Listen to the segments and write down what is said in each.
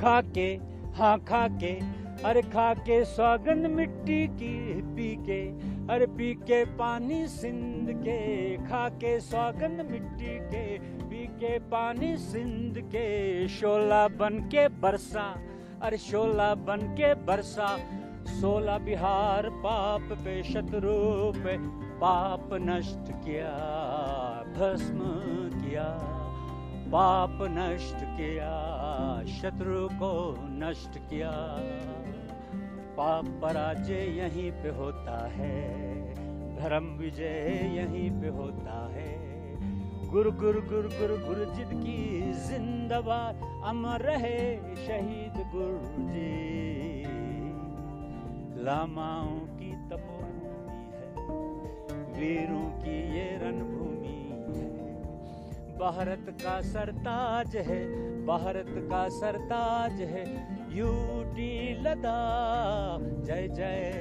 खा के हाँ खा के अरे खा के स्वागन मिट्टी की पी के अरे पी के पानी सिंध के खा के स्वागन मिट्टी के पी के पानी सिंध के, शोला बन के बरसा, अरे शोला बन के बरसा सोला बिहार पाप पे शत्रु पे पाप नष्ट किया, भस्म किया। पाप नष्ट किया, शत्रु को नष्ट किया। पाप पराजय यहीं पे होता है, धर्म विजय यहीं पे होता है। गुरु गुरु गुरु गुरु गुरु जिद की जिंदाबाद अमर रहे शहीद गुरु जी। लामाओं की तपोभूमि है, वीरों की ये रणभूमि भारत का सरताज है, भारत का सरताज है, यूटी लदा जय जय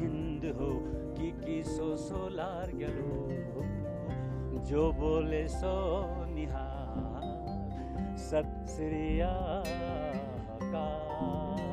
हिंद हो, की की सो सोलार गलो जो बोले सो निहार। सत श्री अकाल।